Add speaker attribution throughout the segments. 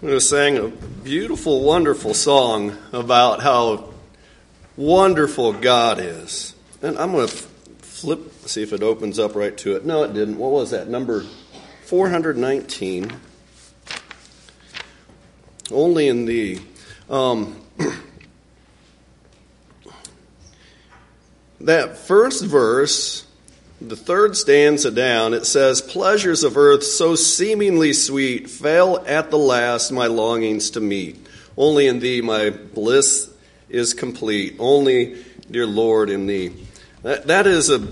Speaker 1: We sang a beautiful, wonderful song about how wonderful God is. And I'm going to flip, see if it opens up right to it. No, it didn't. What was that? Number 419. Only in thee. Um, that first verse the third stanza down, it says, Pleasures of earth so seemingly sweet fail at the last my longings to meet. Only in thee my bliss is complete. Only, dear Lord, in thee. That, that is a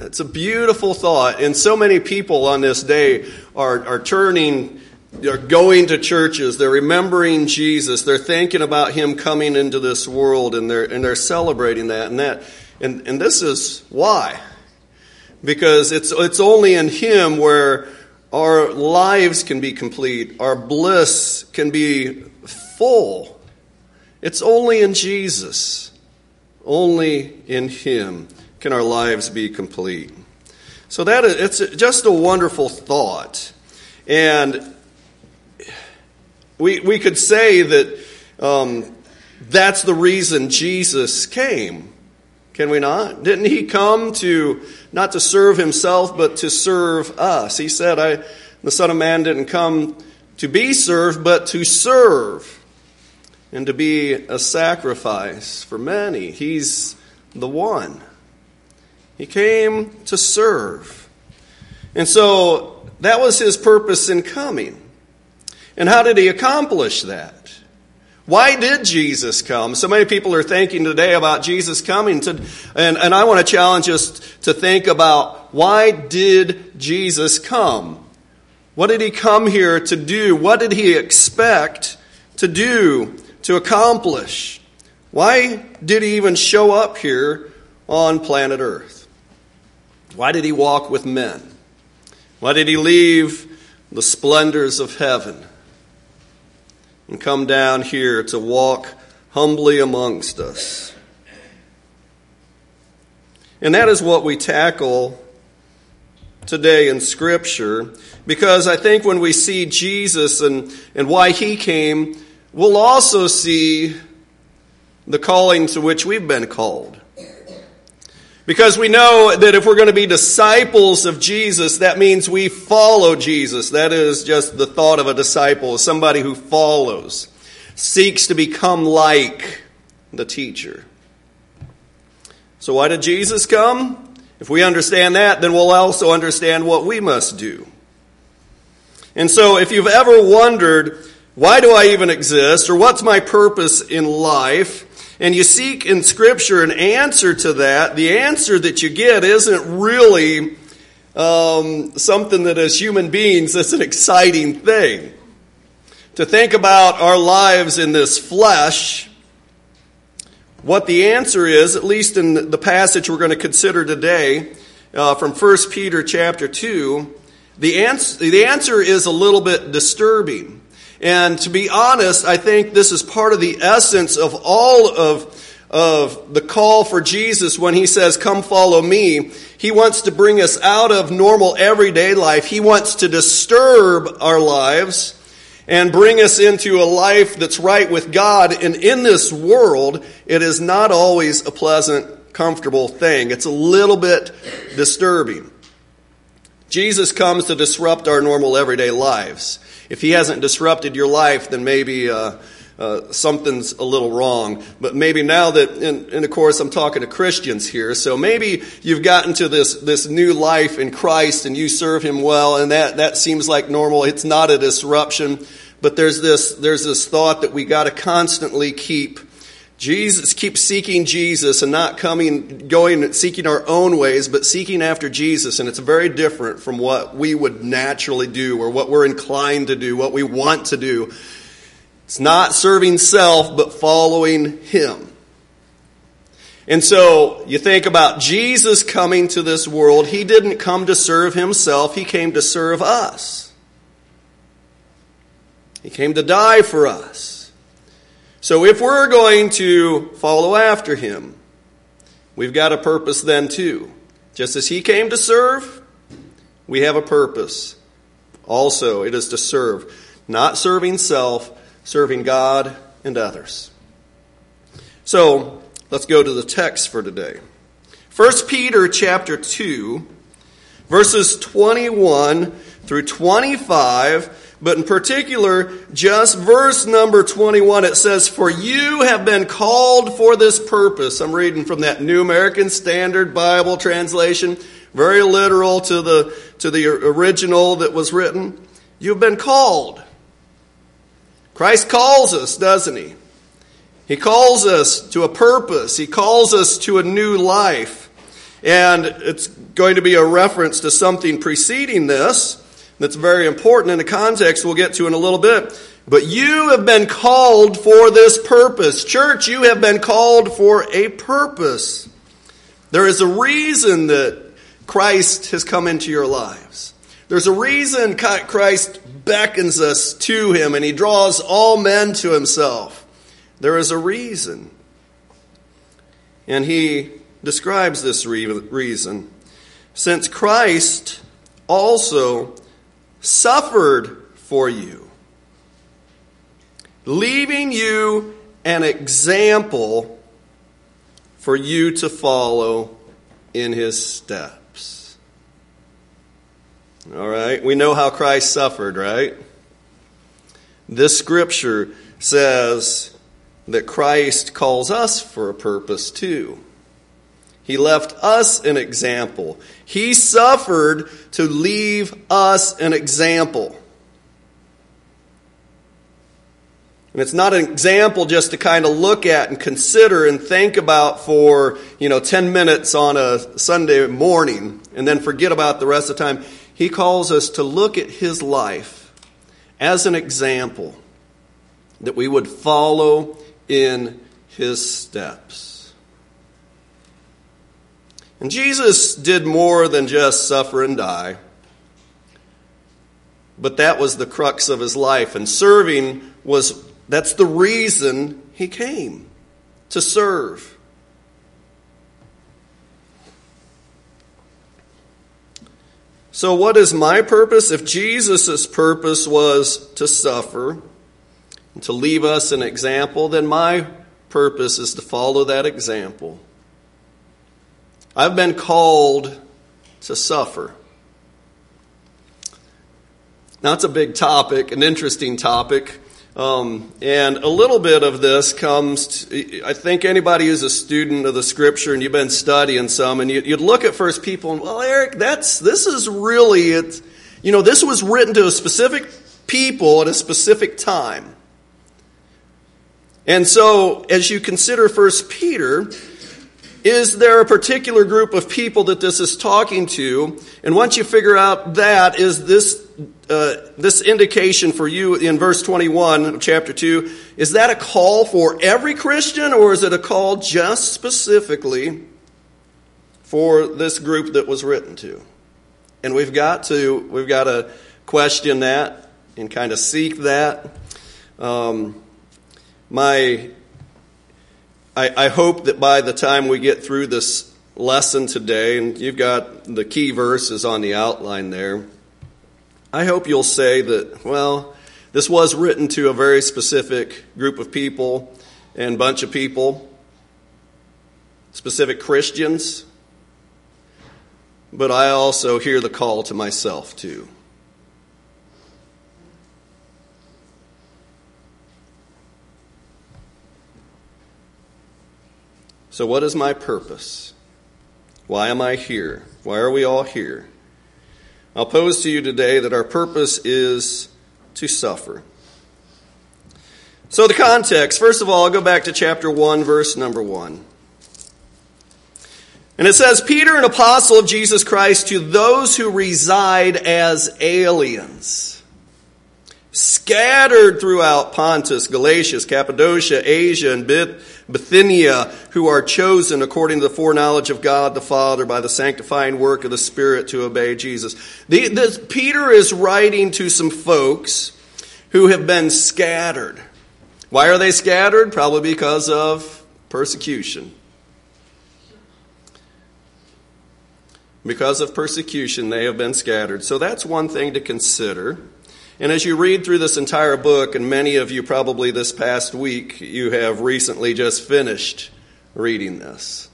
Speaker 1: it's a beautiful thought. And so many people on this day are, are turning, they're going to churches, they're remembering Jesus, they're thinking about him coming into this world, and they're, and they're celebrating that. And, that and, and this is why because it's, it's only in Him where our lives can be complete, our bliss can be full. It's only in Jesus, only in Him can our lives be complete. So that is, it's just a wonderful thought. And we, we could say that um, that's the reason Jesus came. Can we not? Didn't he come to not to serve himself, but to serve us. He said, I, the Son of Man didn't come to be served, but to serve and to be a sacrifice for many. He's the one. He came to serve. And so that was his purpose in coming. And how did he accomplish that? Why did Jesus come? So many people are thinking today about Jesus coming. To, and, and I want to challenge us to think about why did Jesus come? What did he come here to do? What did he expect to do, to accomplish? Why did he even show up here on planet Earth? Why did he walk with men? Why did he leave the splendors of heaven? And come down here to walk humbly amongst us. And that is what we tackle today in Scripture, because I think when we see Jesus and, and why he came, we'll also see the calling to which we've been called. Because we know that if we're going to be disciples of Jesus, that means we follow Jesus. That is just the thought of a disciple, somebody who follows, seeks to become like the teacher. So, why did Jesus come? If we understand that, then we'll also understand what we must do. And so, if you've ever wondered, why do I even exist, or what's my purpose in life? And you seek in Scripture an answer to that, the answer that you get isn't really um, something that as human beings is an exciting thing. To think about our lives in this flesh, what the answer is, at least in the passage we're going to consider today uh, from 1 Peter chapter 2, the the answer is a little bit disturbing. And to be honest, I think this is part of the essence of all of, of the call for Jesus when he says, Come follow me. He wants to bring us out of normal everyday life. He wants to disturb our lives and bring us into a life that's right with God. And in this world, it is not always a pleasant, comfortable thing. It's a little bit disturbing. Jesus comes to disrupt our normal everyday lives if he hasn't disrupted your life, then maybe uh, uh, something's a little wrong. But maybe now that, and, and, of course, I'm talking to Christians here, so maybe you've gotten to this, this new life in Christ and you serve Him well, and that, that seems like normal. It's not a disruption, but there's this, there's this thought that we got to constantly keep Jesus, keep seeking Jesus and not coming, going, seeking our own ways, but seeking after Jesus. And it's very different from what we would naturally do or what we're inclined to do, what we want to do. It's not serving self, but following Him. And so you think about Jesus coming to this world. He didn't come to serve Himself, He came to serve us. He came to die for us. So if we're going to follow after him, we've got a purpose then too. Just as he came to serve, we have a purpose. Also, it is to serve. not serving self, serving God and others. So, let's go to the text for today. 1 Peter chapter 2, verses 21 through 25 but in particular, just verse number 21, it says, For you have been called for this purpose. I'm reading from that New American Standard Bible translation, very literal to the, to the original that was written. You've been called. Christ calls us, doesn't he? He calls us to a purpose. He calls us to a new life. And it's going to be a reference to something preceding this that's very important in the context we'll get to in a little bit. But you have been called for this purpose. Church, you have been called for a purpose. There is a reason that Christ has come into your lives. There's a reason Christ beckons us to him and he draws all men to himself. There is a reason. And he describes this reason. Since Christ also suffered for you, leaving you an example for you to follow in his steps. All right, we know how Christ suffered, right? This scripture says that Christ calls us for a purpose too. He left us an example. He suffered to leave us an example. And it's not an example just to kind of look at and consider and think about for, you know, 10 minutes on a Sunday morning and then forget about the rest of the time. He calls us to look at his life as an example that we would follow in his steps. And Jesus did more than just suffer and die. But that was the crux of his life. And serving was, that's the reason he came to serve. So, what is my purpose? If Jesus' purpose was to suffer and to leave us an example, then my purpose is to follow that example. I've been called to suffer. Now, it's a big topic, an interesting topic. Um, and a little bit of this comes, to, I think anybody who's a student of the scripture and you've been studying some, and you, would look at First Peter and, well, Eric, that's, this is really, it, you know, this was written to a specific people at a specific time. And so, as you consider First Peter, is there a particular group of people that this is talking to? And once you figure out that, is this, uh, this indication for you in verse 21 of chapter 2, is that a call for every Christian or is it a call just specifically for this group that was written to? And we've got to, we've got to question that and kind of seek that. Um, my I, I hope that by the time we get through this lesson today, and you've got the key verses on the outline there, I hope you'll say that, well, this was written to a very specific group of people and bunch of people, specific Christians, but I also hear the call to myself too. So, what is my purpose? Why am I here? Why are we all here? I'll pose to you today that our purpose is to suffer. So, the context first of all, I'll go back to chapter 1, verse number 1. And it says, Peter, an apostle of Jesus Christ, to those who reside as aliens, scattered throughout Pontus, Galatia, Cappadocia, Asia, and Bit. Bithynia, who are chosen according to the foreknowledge of God the Father by the sanctifying work of the Spirit to obey Jesus. The, this, Peter is writing to some folks who have been scattered. Why are they scattered? Probably because of persecution. Because of persecution, they have been scattered. So that's one thing to consider. And as you read through this entire book, and many of you probably this past week, you have recently just finished reading this.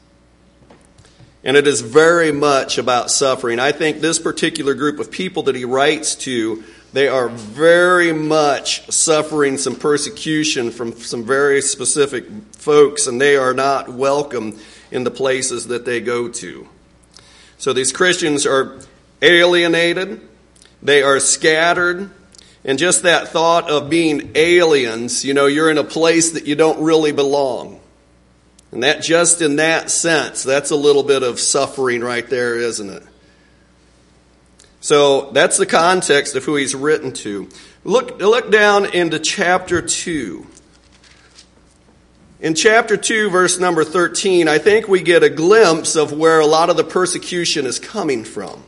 Speaker 1: And it is very much about suffering. I think this particular group of people that he writes to, they are very much suffering some persecution from some very specific folks, and they are not welcome in the places that they go to. So these Christians are alienated, they are scattered, and just that thought of being aliens, you know, you're in a place that you don't really belong. And that just in that sense, that's a little bit of suffering right there, isn't it? So that's the context of who he's written to. Look, look down into chapter 2. In chapter 2, verse number 13, I think we get a glimpse of where a lot of the persecution is coming from.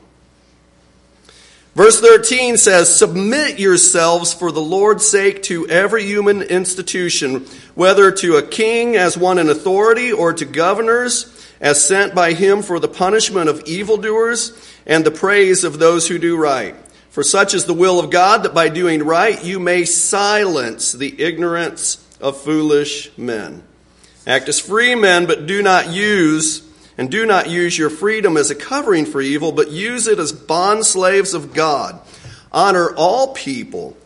Speaker 1: Verse 13 says, Submit yourselves for the Lord's sake to every human institution, whether to a king as one in authority or to governors as sent by him for the punishment of evildoers and the praise of those who do right. For such is the will of God that by doing right you may silence the ignorance of foolish men. Act as free men, but do not use and do not use your freedom as a covering for evil, but use it as bond slaves of God. Honor all people.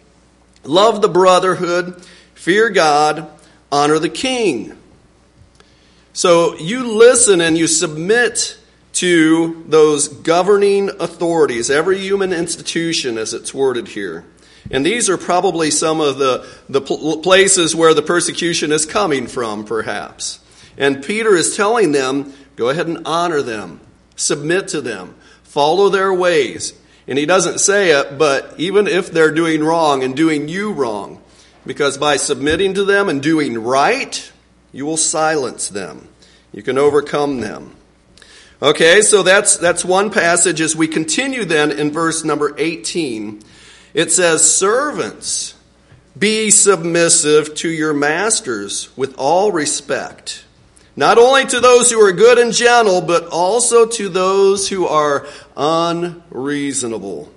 Speaker 1: Love the brotherhood. Fear God. Honor the king. So you listen and you submit to those governing authorities, every human institution as it's worded here. And these are probably some of the, the places where the persecution is coming from, perhaps. And Peter is telling them, go ahead and honor them, submit to them, follow their ways. And he doesn't say it, but even if they're doing wrong and doing you wrong, because by submitting to them and doing right, you will silence them. You can overcome them. Okay, so that's, that's one passage. As we continue then in verse number 18, it says, Servants, be submissive to your masters with all respect, not only to those who are good and gentle, but also to those who are unreasonable.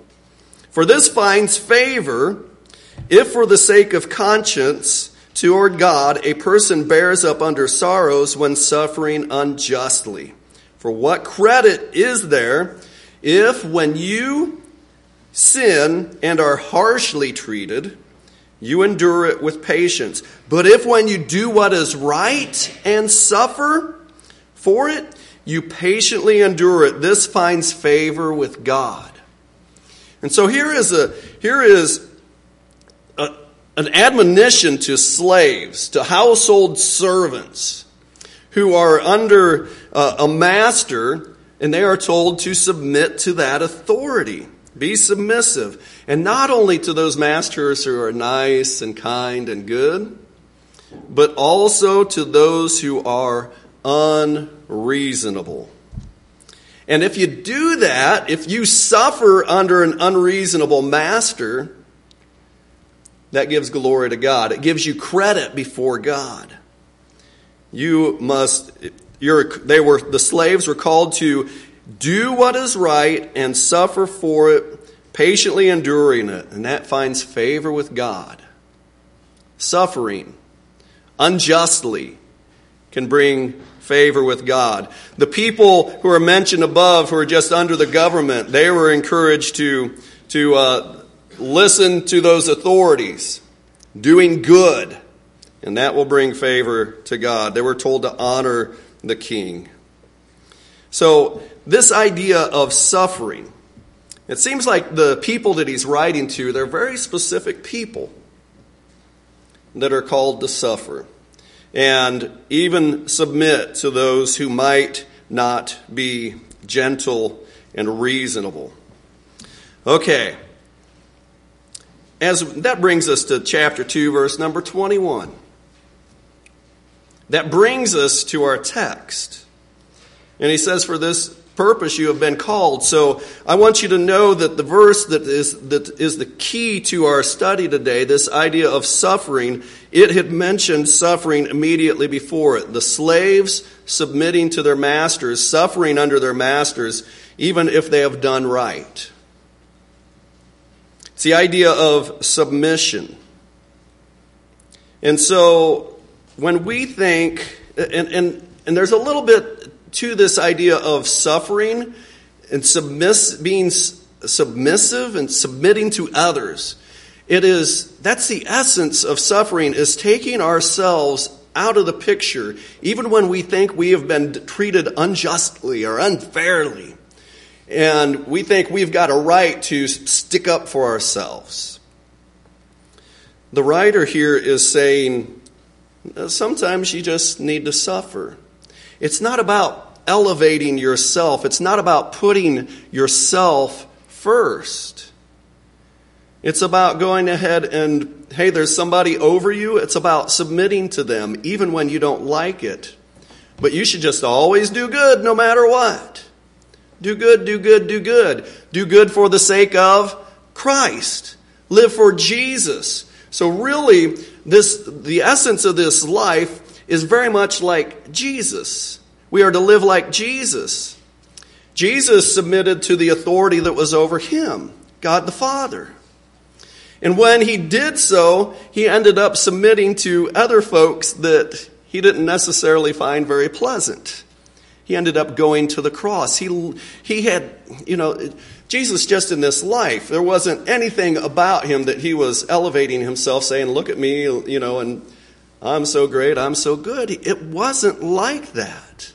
Speaker 1: For this finds favor if, for the sake of conscience toward God, a person bears up under sorrows when suffering unjustly. For what credit is there if, when you sin and are harshly treated, you endure it with patience. But if when you do what is right and suffer for it, you patiently endure it, this finds favor with God. And so here is a here is a, an admonition to slaves, to household servants who are under uh, a master, and they are told to submit to that authority. Be submissive. And not only to those masters who are nice and kind and good, but also to those who are unreasonable. And if you do that, if you suffer under an unreasonable master, that gives glory to God. It gives you credit before God. You must, they were, the slaves were called to do what is right and suffer for it, patiently enduring it, and that finds favor with God. Suffering unjustly can bring favor with God. The people who are mentioned above, who are just under the government, they were encouraged to, to uh, listen to those authorities, doing good, and that will bring favor to God. They were told to honor the king. So, this idea of suffering, it seems like the people that he's writing to, they're very specific people that are called to suffer and even submit to those who might not be gentle and reasonable. Okay. As that brings us to chapter 2 verse number 21. That brings us to our text. And he says for this purpose you have been called. So I want you to know that the verse that is, that is the key to our study today, this idea of suffering, it had mentioned suffering immediately before it. The slaves submitting to their masters, suffering under their masters, even if they have done right. It's the idea of submission. And so when we think, and, and, and there's a little bit to this idea of suffering and submiss, being submissive and submitting to others. It is, that's the essence of suffering, is taking ourselves out of the picture, even when we think we have been treated unjustly or unfairly. And we think we've got a right to stick up for ourselves. The writer here is saying sometimes you just need to suffer. It's not about elevating yourself, it's not about putting yourself first. It's about going ahead and, hey, there's somebody over you. It's about submitting to them, even when you don't like it. But you should just always do good no matter what. Do good, do good, do good. Do good for the sake of Christ. Live for Jesus. So really, this, the essence of this life is very much like Jesus. We are to live like Jesus. Jesus submitted to the authority that was over him, God the Father. And when he did so, he ended up submitting to other folks that he didn't necessarily find very pleasant. He ended up going to the cross. He, he had, you know, Jesus just in this life, there wasn't anything about him that he was elevating himself, saying, Look at me, you know, and I'm so great, I'm so good. It wasn't like that.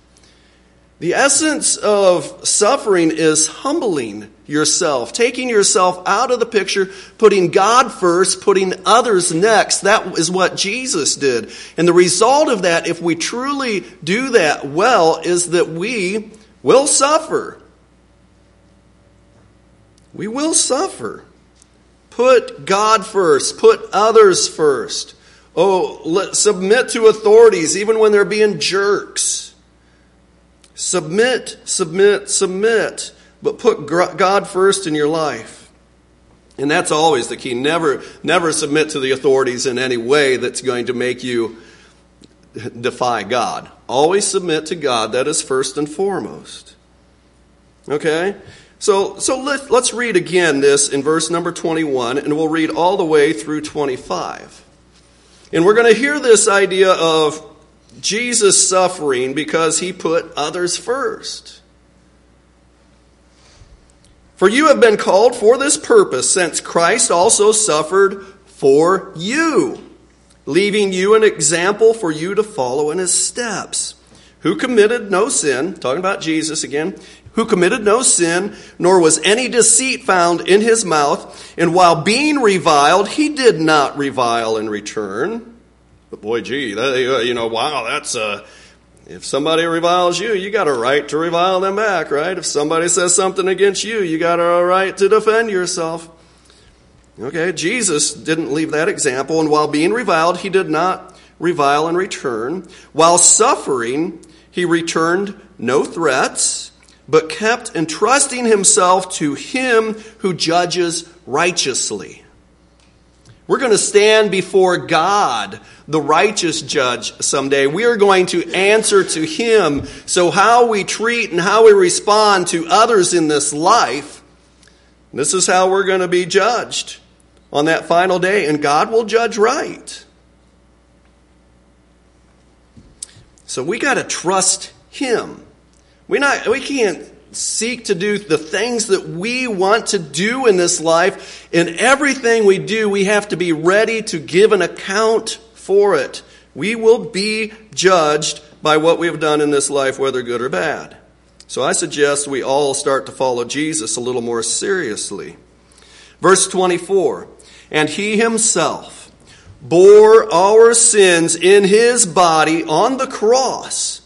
Speaker 1: The essence of suffering is humbling yourself, taking yourself out of the picture, putting God first, putting others next. That is what Jesus did. And the result of that, if we truly do that well, is that we will suffer. We will suffer. Put God first, put others first. Oh, let, submit to authorities even when they're being jerks. Submit, submit, submit, but put God first in your life. And that's always the key. Never, never submit to the authorities in any way that's going to make you defy God. Always submit to God. That is first and foremost. Okay? So, so let, let's read again this in verse number 21, and we'll read all the way through 25. And we're going to hear this idea of Jesus suffering because he put others first. For you have been called for this purpose, since Christ also suffered for you, leaving you an example for you to follow in his steps. Who committed no sin, talking about Jesus again, who committed no sin, nor was any deceit found in his mouth. And while being reviled, he did not revile in return. But boy, gee, that, uh, you know, wow, that's uh, if somebody reviles you, you got a right to revile them back, right? If somebody says something against you, you got a right to defend yourself. Okay, Jesus didn't leave that example, and while being reviled, he did not revile in return. While suffering, he returned no threats but kept entrusting himself to him who judges righteously. We're going to stand before God, the righteous judge, someday. We are going to answer to him. So, how we treat and how we respond to others in this life, this is how we're going to be judged on that final day, and God will judge right. So, we got to trust him. We not we can't seek to do the things that we want to do in this life. In everything we do, we have to be ready to give an account for it. We will be judged by what we have done in this life, whether good or bad. So I suggest we all start to follow Jesus a little more seriously. Verse 24 And he himself bore our sins in his body on the cross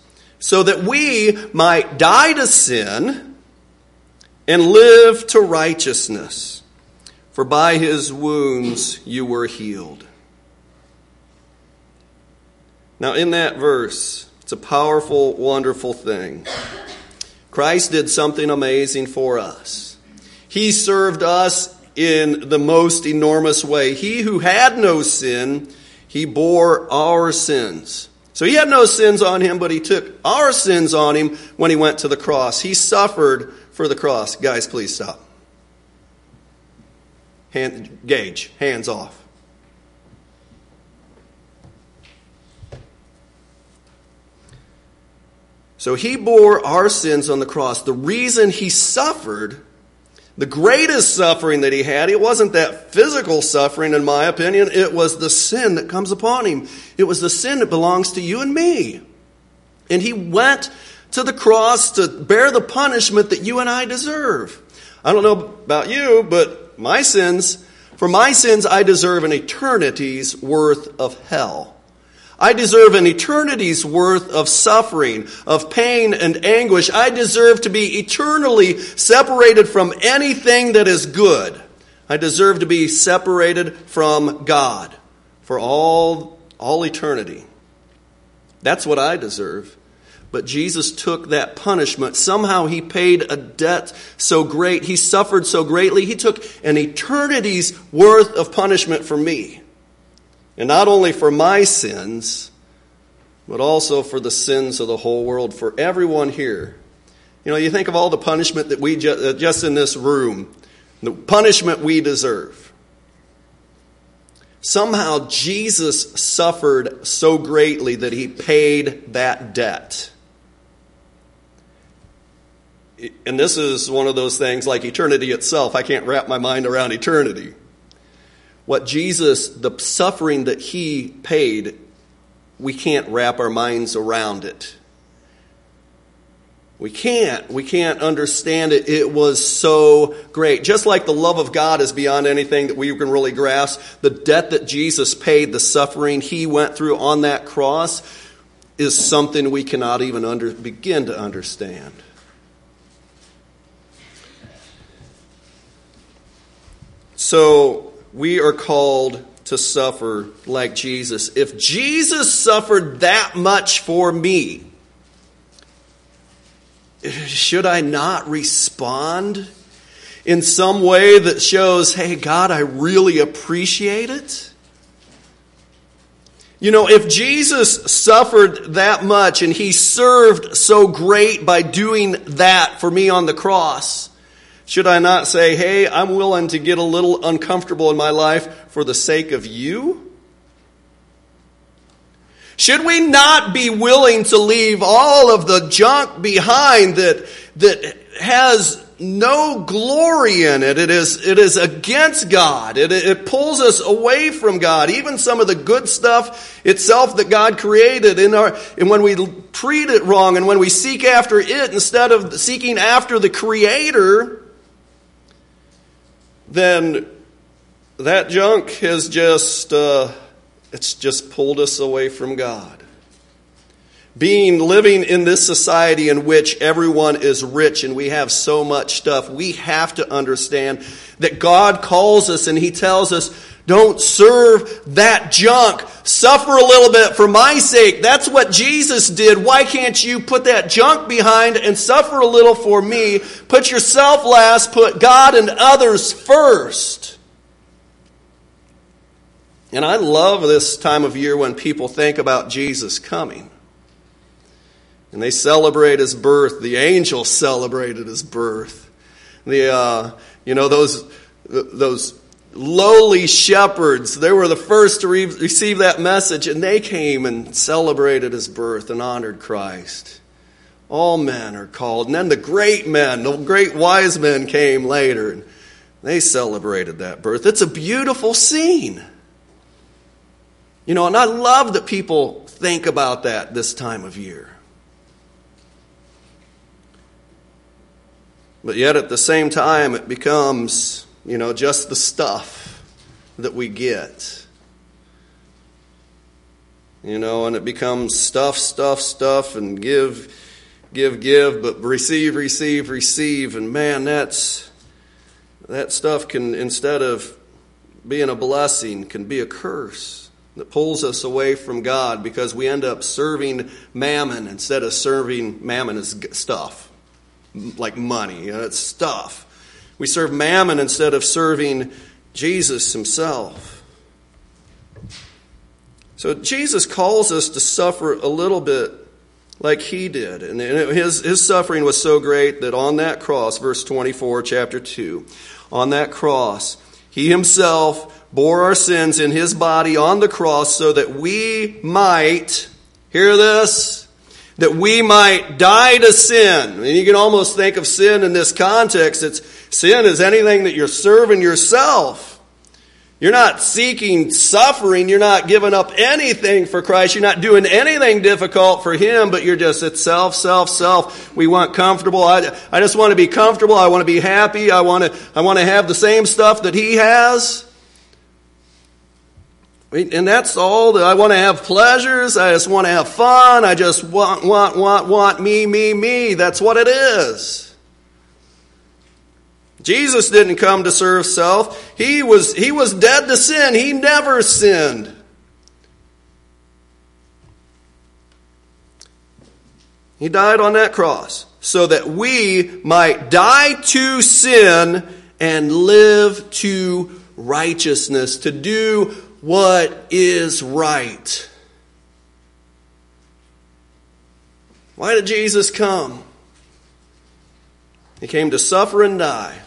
Speaker 1: so that we might die to sin and live to righteousness. For by his wounds you were healed. Now, in that verse, it's a powerful, wonderful thing. Christ did something amazing for us. He served us in the most enormous way. He who had no sin, he bore our sins. So he had no sins on him, but he took our sins on him when he went to the cross. He suffered for the cross. Guys, please stop. hand, gauge, hands off. So he bore our sins on the cross. The reason he suffered, the greatest suffering that he had, it wasn't that physical suffering, in my opinion. It was the sin that comes upon him. It was the sin that belongs to you and me. And he went to the cross to bear the punishment that you and I deserve. I don't know about you, but my sins, for my sins, I deserve an eternity's worth of hell. I deserve an eternity's worth of suffering, of pain and anguish. I deserve to be eternally separated from anything that is good. I deserve to be separated from God for all, all eternity. That's what I deserve. But Jesus took that punishment. Somehow he paid a debt so great. He suffered so greatly. He took an eternity's worth of punishment for me. And not only for my sins, but also for the sins of the whole world, for everyone here. You know, you think of all the punishment that we just, uh, just in this room, the punishment we deserve. Somehow Jesus suffered so greatly that he paid that debt. And this is one of those things like eternity itself. I can't wrap my mind around eternity what Jesus, the suffering that he paid, we can't wrap our minds around it. We can't. We can't understand it. It was so great. Just like the love of God is beyond anything that we can really grasp, the debt that Jesus paid, the suffering he went through on that cross, is something we cannot even under, begin to understand. So, we are called to suffer like Jesus. If Jesus suffered that much for me, should I not respond in some way that shows, hey, God, I really appreciate it? You know, if Jesus suffered that much and he served so great by doing that for me on the cross, should I not say, hey, I'm willing to get a little uncomfortable in my life for the sake of you? Should we not be willing to leave all of the junk behind that, that has no glory in it. It is, it is against God. It, it pulls us away from God. Even some of the good stuff itself that God created in our, and when we treat it wrong and when we seek after it instead of seeking after the Creator, then that junk has just uh, it's just pulled us away from God. Being living in this society in which everyone is rich and we have so much stuff, we have to understand that God calls us and He tells us, don't serve that junk. Suffer a little bit for my sake. That's what Jesus did. Why can't you put that junk behind and suffer a little for me? Put yourself last, put God and others first. And I love this time of year when people think about Jesus coming. And they celebrate his birth. The angels celebrated his birth. The, uh, you know, those, those lowly shepherds. They were the first to re- receive that message, and they came and celebrated his birth and honored Christ. All men are called. And then the great men, the great wise men came later, and they celebrated that birth. It's a beautiful scene. You know, and I love that people think about that this time of year. But yet at the same time, it becomes you know, just the stuff that we get. You know, and it becomes stuff, stuff, stuff, and give, give, give, but receive, receive, receive. And man, that's, that stuff can, instead of being a blessing, can be a curse that pulls us away from God because we end up serving mammon instead of serving mammon as stuff, like money. You know, it's stuff. We serve mammon instead of serving Jesus himself. So Jesus calls us to suffer a little bit like he did. And his, his suffering was so great that on that cross, verse 24, chapter 2, on that cross, He himself bore our sins in his body on the cross so that we might, hear this, that we might die to sin. And you can almost think of sin in this context. It's sin is anything that you're serving yourself. You're not seeking suffering. You're not giving up anything for Christ. You're not doing anything difficult for Him, but you're just at self, self, self. We want comfortable. I, I just want to be comfortable. I want to be happy. I want to, I want to have the same stuff that He has. And that's all that I want to have pleasures. I just want to have fun. I just want, want, want, want me, me, me. That's what it is. Jesus didn't come to serve self. He was, he was dead to sin. He never sinned. He died on that cross so that we might die to sin and live to righteousness, to do what is right. Why did Jesus come? He came to suffer and die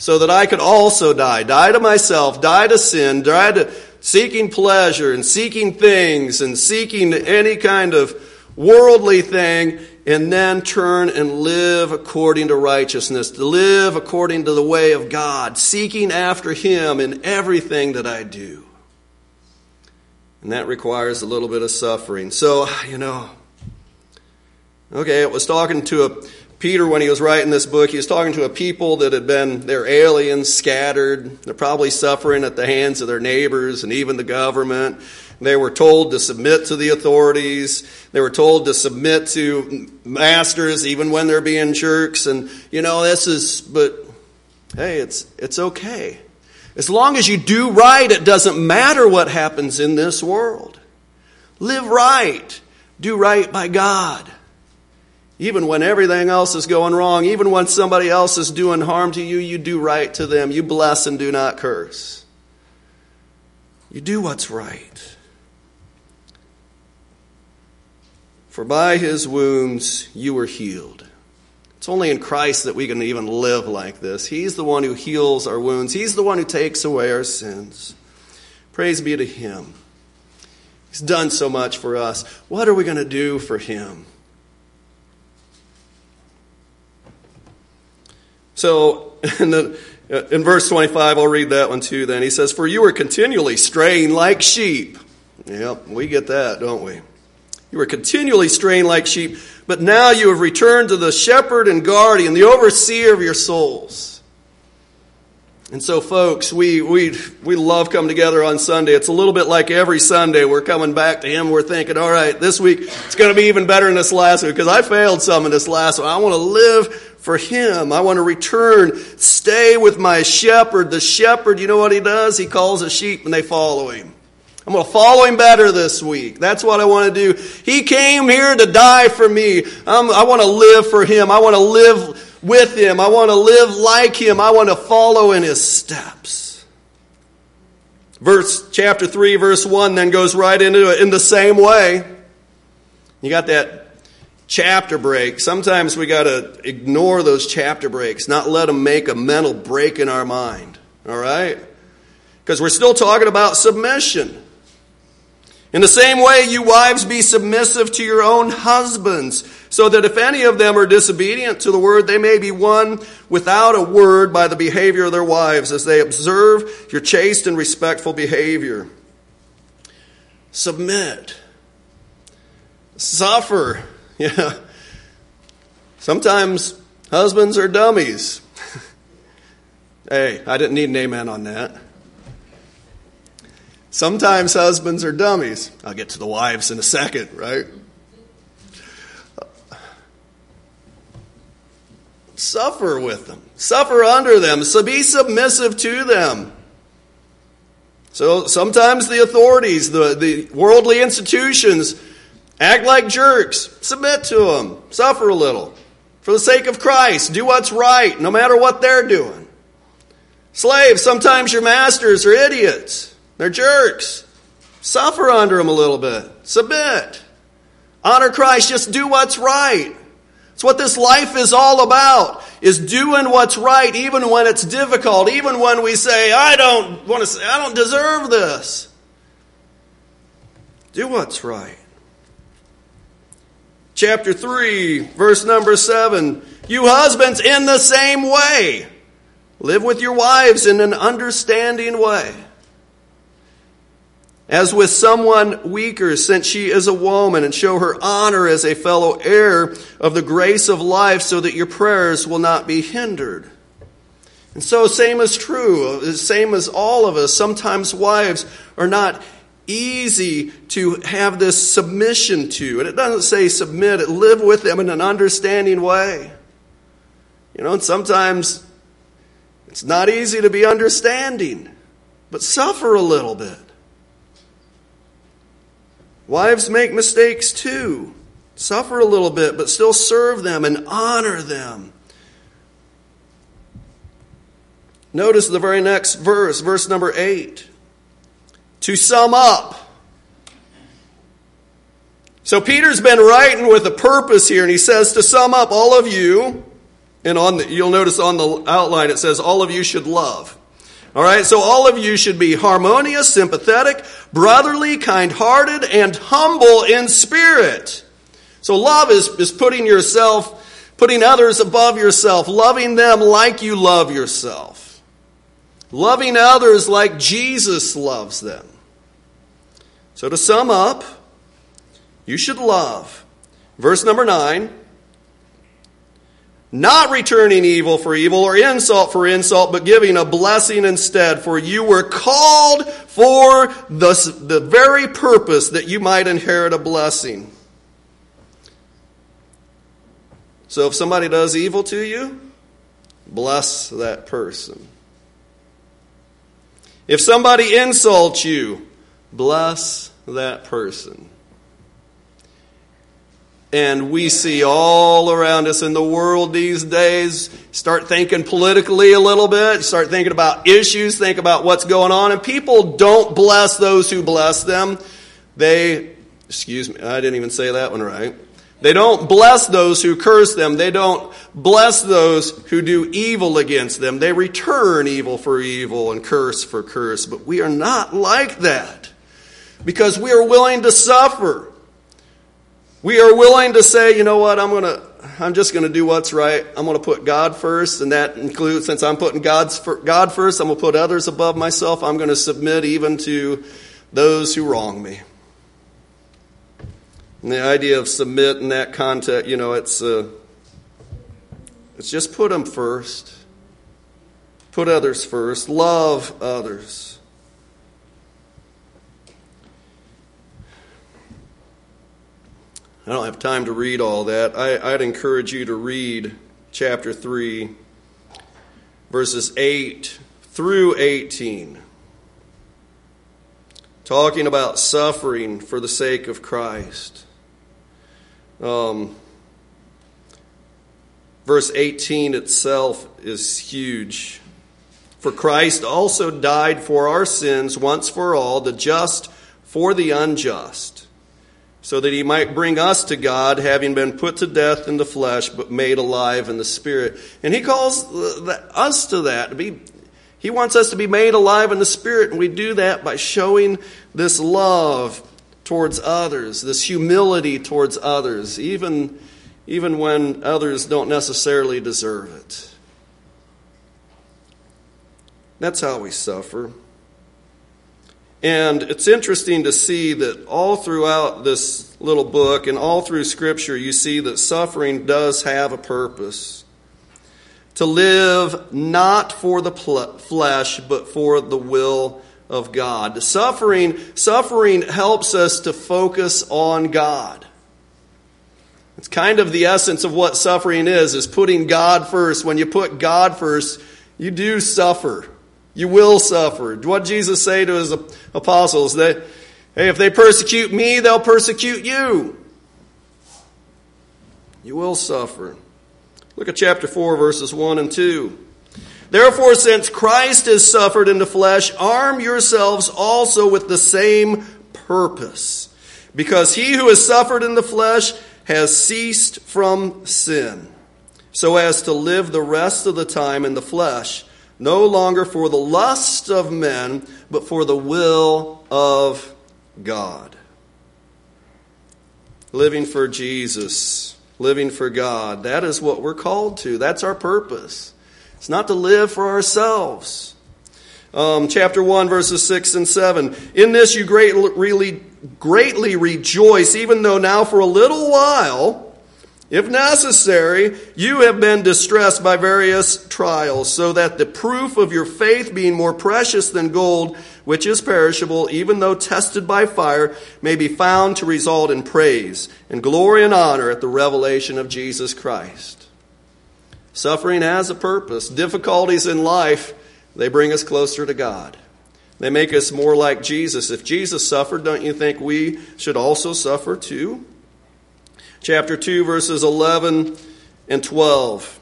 Speaker 1: so that I could also die. Die to myself, die to sin, die to seeking pleasure and seeking things and seeking any kind of worldly thing, and then turn and live according to righteousness, to live according to the way of God, seeking after Him in everything that I do. And that requires a little bit of suffering. So, you know, okay, I was talking to a Peter, when he was writing this book, he was talking to a people that had been, they're aliens, scattered. They're probably suffering at the hands of their neighbors and even the government. They were told to submit to the authorities. They were told to submit to masters even when they're being jerks. And, you know, this is, but hey, it's, it's okay. As long as you do right, it doesn't matter what happens in this world. Live right. Do right by God. Even when everything else is going wrong, even when somebody else is doing harm to you, you do right to them. You bless and do not curse. You do what's right. For by his wounds you were healed. It's only in Christ that we can even live like this. He's the one who heals our wounds, He's the one who takes away our sins. Praise be to Him. He's done so much for us. What are we going to do for Him? So in, the, uh, in verse 25, I'll read that one too then. He says, For you were continually straying like sheep. Yep, we get that, don't we? You were continually straying like sheep, but now you have returned to the shepherd and guardian, the overseer of your souls. And so, folks, we, we, we love coming together on Sunday. It's a little bit like every Sunday. We're coming back to Him. We're thinking, all right, this week it's going to be even better than this last week because I failed some in this last one. I want to live for him. I want to return, stay with my shepherd. The shepherd, you know what he does? He calls a sheep and they follow him. I'm going to follow him better this week. That's what I want to do. He came here to die for me. I want to live for him. I want to live with him. I want to live like him. I want to follow in his steps. Verse chapter 3 verse 1 then goes right into it in the same way. You got that chapter break, sometimes we got to ignore those chapter breaks, not let them make a mental break in our mind. All right? Because we're still talking about submission. In the same way, you wives be submissive to your own husbands, so that if any of them are disobedient to the word, they may be won without a word by the behavior of their wives, as they observe your chaste and respectful behavior. Submit. Suffer Yeah. Sometimes husbands are dummies. hey, I didn't need an amen on that. Sometimes husbands are dummies. I'll get to the wives in a second, right? Suffer with them, suffer under them, so be submissive to them. So sometimes the authorities, the, the worldly institutions, Act like jerks. Submit to them. Suffer a little. For the sake of Christ, do what's right, no matter what they're doing. Slaves, sometimes your masters are idiots. They're jerks. Suffer under them a little bit. Submit. Honor Christ. Just do what's right. It's what this life is all about, is doing what's right even when it's difficult, even when we say, I don't want to say, I don't deserve this. Do what's right. Chapter 3, verse number 7. You husbands, in the same way, live with your wives in an understanding way as with someone weaker, since she is a woman, and show her honor as a fellow heir of the grace of life, so that your prayers will not be hindered. And so, same is true, same as all of us. Sometimes wives are not easy to have this submission to. And it doesn't say submit, it live with them in an understanding way. You know, and sometimes it's not easy to be understanding, but suffer a little bit. Wives make mistakes too. Suffer a little bit, but still serve them and honor them. Notice the very next verse, verse number 8. To sum up, so Peter's been writing with a purpose here, and he says, to sum up, all of you, and on the, you'll notice on the outline it says, all of you should love. All right, so all of you should be harmonious, sympathetic, brotherly, kind hearted, and humble in spirit. So love is, is putting yourself, putting others above yourself, loving them like you love yourself, loving others like Jesus loves them. So to sum up, you should love. Verse number nine not returning evil for evil or insult for insult, but giving a blessing instead. For you were called for the, the very purpose that you might inherit a blessing. So if somebody does evil to you, bless that person. If somebody insults you, bless that person. And we see all around us in the world these days, start thinking politically a little bit, start thinking about issues, think about what's going on, and people don't bless those who bless them. They, excuse me, I didn't even say that one right. They don't bless those who curse them. They don't bless those who do evil against them. They return evil for evil and curse for curse. But we are not like that because we are willing to suffer. We are willing to say, you know what, I'm going to I'm just going to do what's right. I'm going to put God first, and that includes, since I'm putting God's God first, I'm going to put others above myself. I'm going to submit even to those who wrong me. And the idea of submit in that context, you know, it's uh, it's just put them first, put others first, love others. I don't have time to read all that. I, would encourage you to read chapter 3, verses 8 through 18, talking about suffering for the sake of Christ. Um, verse 18 itself is huge. For Christ also died for our sins once for all, the just for the unjust so that he might bring us to God, having been put to death in the flesh, but made alive in the spirit. And he calls us to that. To be, he wants us to be made alive in the spirit, and we do that by showing this love towards others, this humility towards others, even, even when others don't necessarily deserve it. That's how we suffer. And it's interesting to see that all throughout this little book and all through Scripture, you see that suffering does have a purpose. To live not for the flesh, but for the will of God. Suffering, suffering helps us to focus on God. It's kind of the essence of what suffering is, is putting God first. When you put God first, you do suffer. You will suffer. What Jesus say to his apostles? That, hey, if they persecute me, they'll persecute you. You will suffer. Look at chapter 4, verses 1 and 2. Therefore, since Christ has suffered in the flesh, arm yourselves also with the same purpose. Because he who has suffered in the flesh has ceased from sin, so as to live the rest of the time in the flesh, no longer for the lust of men, but for the will of God. Living for Jesus, living for God, that is what we're called to. That's our purpose. It's not to live for ourselves. Um, chapter 1, verses 6 and 7. In this you greatly, really, greatly rejoice, even though now for a little while, if necessary, you have been distressed by various trials, so that the proof of your faith, being more precious than gold, which is perishable, even though tested by fire, may be found to result in praise and glory and honor at the revelation of Jesus Christ. Suffering has a purpose. Difficulties in life, they bring us closer to God. They make us more like Jesus. If Jesus suffered, don't you think we should also suffer too? Chapter 2, verses 11 and 12.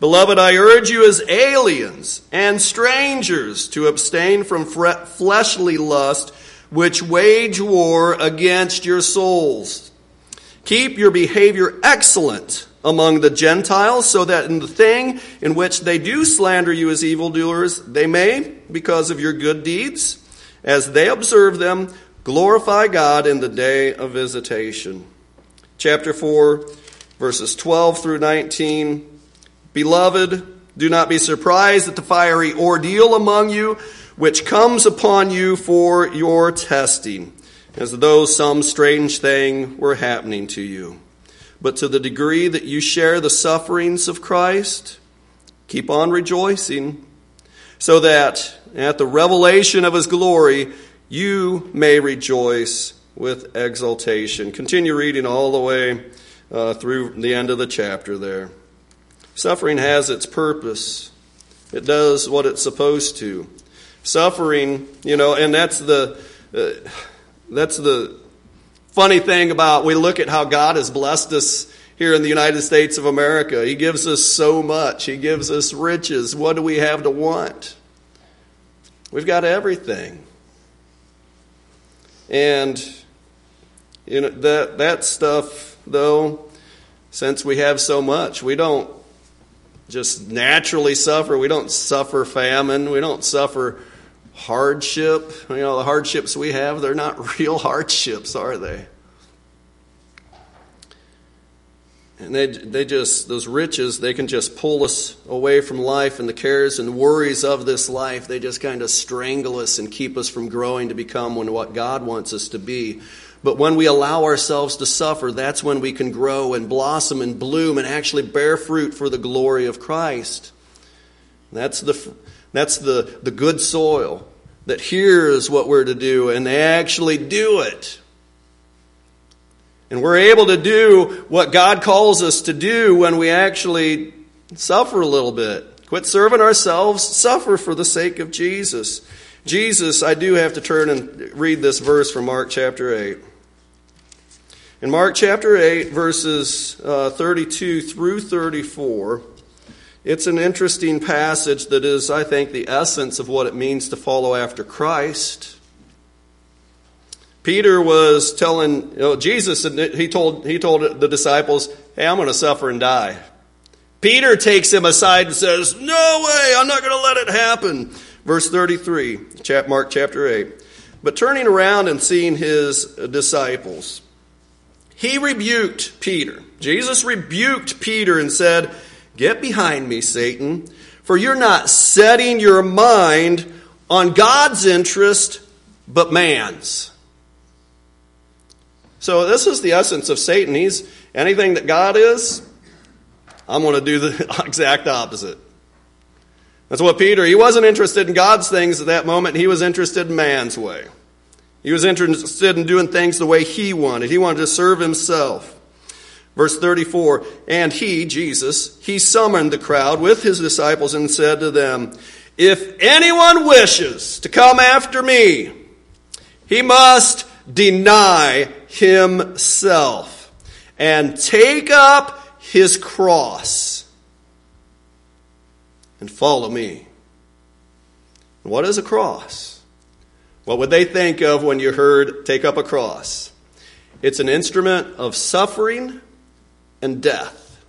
Speaker 1: Beloved, I urge you as aliens and strangers to abstain from fleshly lust, which wage war against your souls. Keep your behavior excellent among the Gentiles, so that in the thing in which they do slander you as evildoers, they may, because of your good deeds, as they observe them, glorify God in the day of visitation. Chapter 4, verses 12 through 19. Beloved, do not be surprised at the fiery ordeal among you, which comes upon you for your testing, as though some strange thing were happening to you but to the degree that you share the sufferings of Christ, keep on rejoicing, so that at the revelation of his glory, you may rejoice with exultation. Continue reading all the way uh, through the end of the chapter there. Suffering has its purpose, it does what it's supposed to. Suffering, you know, and that's the. Uh, that's the funny thing about we look at how God has blessed us here in the United States of America. He gives us so much, He gives us riches. What do we have to want? We've got everything. And you know that that stuff though since we have so much, we don't just naturally suffer. We don't suffer famine. We don't suffer hardship. You know, the hardships we have, they're not real hardships, are they? And they, they just, those riches, they can just pull us away from life and the cares and worries of this life. They just kind of strangle us and keep us from growing to become what God wants us to be. But when we allow ourselves to suffer, that's when we can grow and blossom and bloom and actually bear fruit for the glory of Christ. That's the, that's the, the good soil that hears what we're to do and they actually do it. And we're able to do what God calls us to do when we actually suffer a little bit. Quit serving ourselves, suffer for the sake of Jesus. Jesus, I do have to turn and read this verse from Mark chapter 8. In Mark chapter 8, verses uh, 32 through 34, it's an interesting passage that is, I think, the essence of what it means to follow after Christ. Peter was telling you know, Jesus, he told, he told the disciples, Hey, I'm going to suffer and die. Peter takes him aside and says, No way, I'm not going to let it happen. Verse 33, Mark chapter 8. But turning around and seeing his disciples, he rebuked Peter. Jesus rebuked Peter and said, Get behind me, Satan, for you're not setting your mind on God's interest, but man's. So, this is the essence of Satan. He's anything that God is, I'm going to do the exact opposite. That's what Peter, he wasn't interested in God's things at that moment, he was interested in man's way. He was interested in doing things the way he wanted. He wanted to serve himself. Verse 34 And he, Jesus, he summoned the crowd with his disciples and said to them, If anyone wishes to come after me, he must deny himself and take up his cross and follow me. What is a cross? What would they think of when you heard take up a cross? it's an instrument of suffering and death.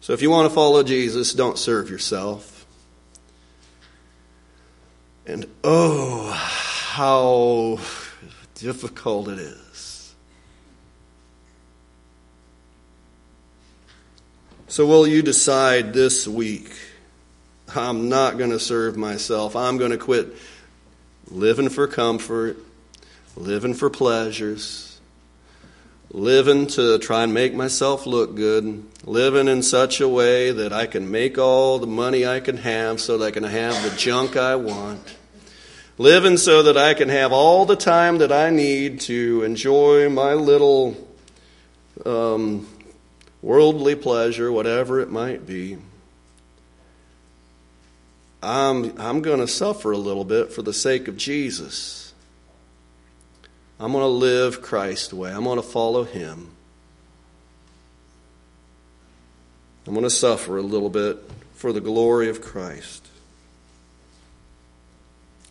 Speaker 1: So if you want to follow Jesus, don't serve yourself. And oh, how difficult it is. So, will you decide this week? I'm not going to serve myself. I'm going to quit living for comfort, living for pleasures living to try and make myself look good, living in such a way that I can make all the money I can have so that I can have the junk I want, living so that I can have all the time that I need to enjoy my little um, worldly pleasure, whatever it might be. I'm, I'm going to suffer a little bit for the sake of Jesus. I'm going to live Christ's way. I'm going to follow Him. I'm going to suffer a little bit for the glory of Christ.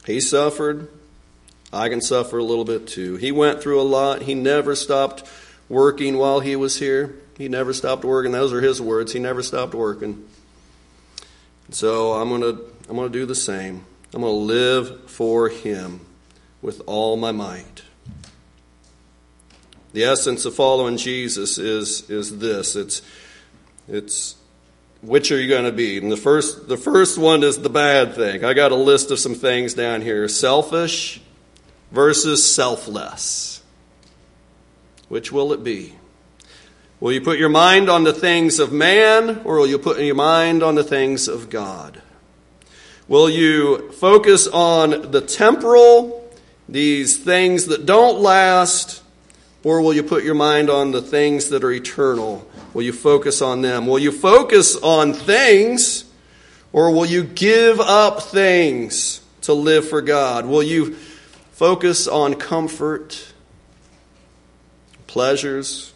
Speaker 1: He suffered. I can suffer a little bit too. He went through a lot. He never stopped working while he was here. He never stopped working. Those are his words. He never stopped working. So I'm going to I'm going to do the same. I'm going to live for him with all my might. The essence of following Jesus is, is this it's, it's which are you going to be? And the first, the first one is the bad thing. I got a list of some things down here selfish versus selfless. Which will it be? Will you put your mind on the things of man, or will you put your mind on the things of God? Will you focus on the temporal, these things that don't last, or will you put your mind on the things that are eternal? Will you focus on them? Will you focus on things, or will you give up things to live for God? Will you focus on comfort, pleasures,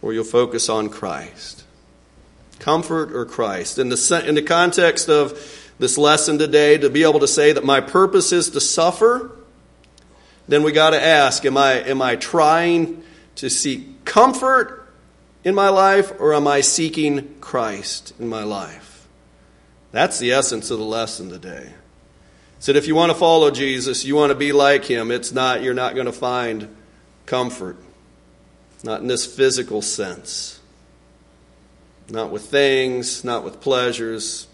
Speaker 1: or you'll focus on Christ? Comfort or Christ? In the, in the context of this lesson today, to be able to say that my purpose is to suffer then we got to ask am I, am I trying to seek comfort in my life or am I seeking Christ in my life? That's the essence of the lesson today. Said if you want to follow Jesus, you want to be like him, it's not you're not going to find comfort. Not in this physical sense. Not with things, not with pleasures,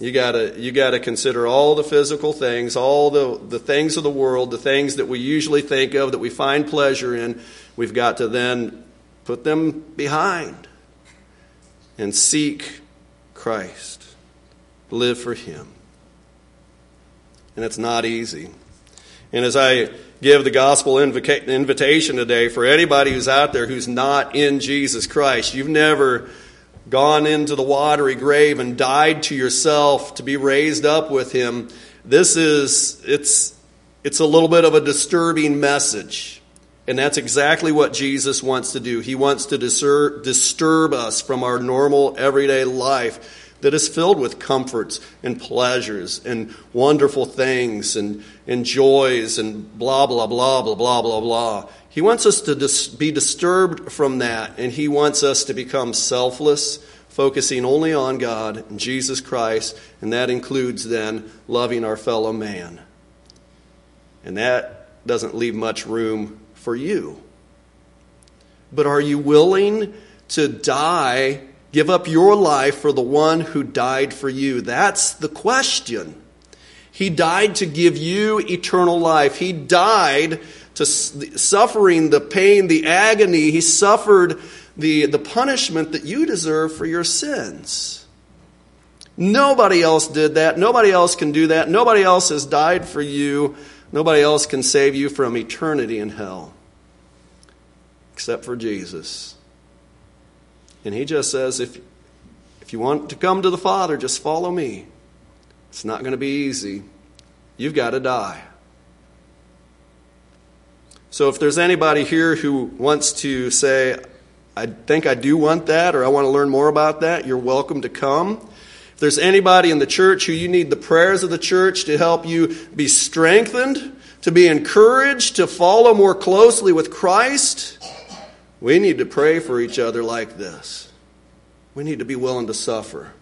Speaker 1: you gotta, you gotta consider all the physical things, all the, the things of the world, the things that we usually think of, that we find pleasure in. We've got to then put them behind and seek Christ. Live for Him. And it's not easy. And as I give the gospel invitation today for anybody who's out there who's not in Jesus Christ, you've never gone into the watery grave and died to yourself to be raised up with him, this is it's it's a little bit of a disturbing message. And that's exactly what Jesus wants to do. He wants to disturb, disturb us from our normal everyday life that is filled with comforts and pleasures and wonderful things and, and joys and blah, blah, blah, blah, blah, blah, blah. He wants us to dis- be disturbed from that, and He wants us to become selfless, focusing only on God and Jesus Christ, and that includes then loving our fellow man. And that doesn't leave much room for you. But are you willing to die, give up your life for the one who died for you? That's the question. He died to give you eternal life. He died to suffering the pain, the agony. He suffered the, the punishment that you deserve for your sins. Nobody else did that. Nobody else can do that. Nobody else has died for you. Nobody else can save you from eternity in hell except for Jesus. And he just says, if, if you want to come to the Father, just follow me. It's not going to be easy. You've got to die. So if there's anybody here who wants to say, I think I do want that, or I want to learn more about that, you're welcome to come. If there's anybody in the church who you need the prayers of the church to help you be strengthened to be encouraged to follow more closely with Christ, we need to pray for each other like this. We need to be willing to suffer.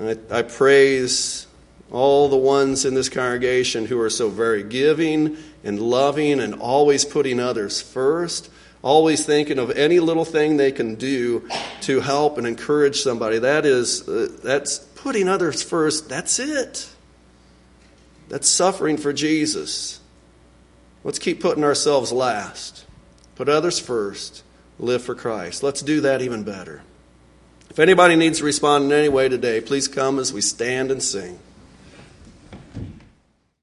Speaker 1: I, I, praise all the ones in this congregation who are so very giving and loving and always putting others first, always thinking of any little thing they can do to help and encourage somebody. That is, uh, that's putting others first. That's it. That's suffering for Jesus. Let's keep putting ourselves last. Put others first. Live for Christ. Let's do that even better. If anybody needs to respond in any way today, please come as we stand and sing.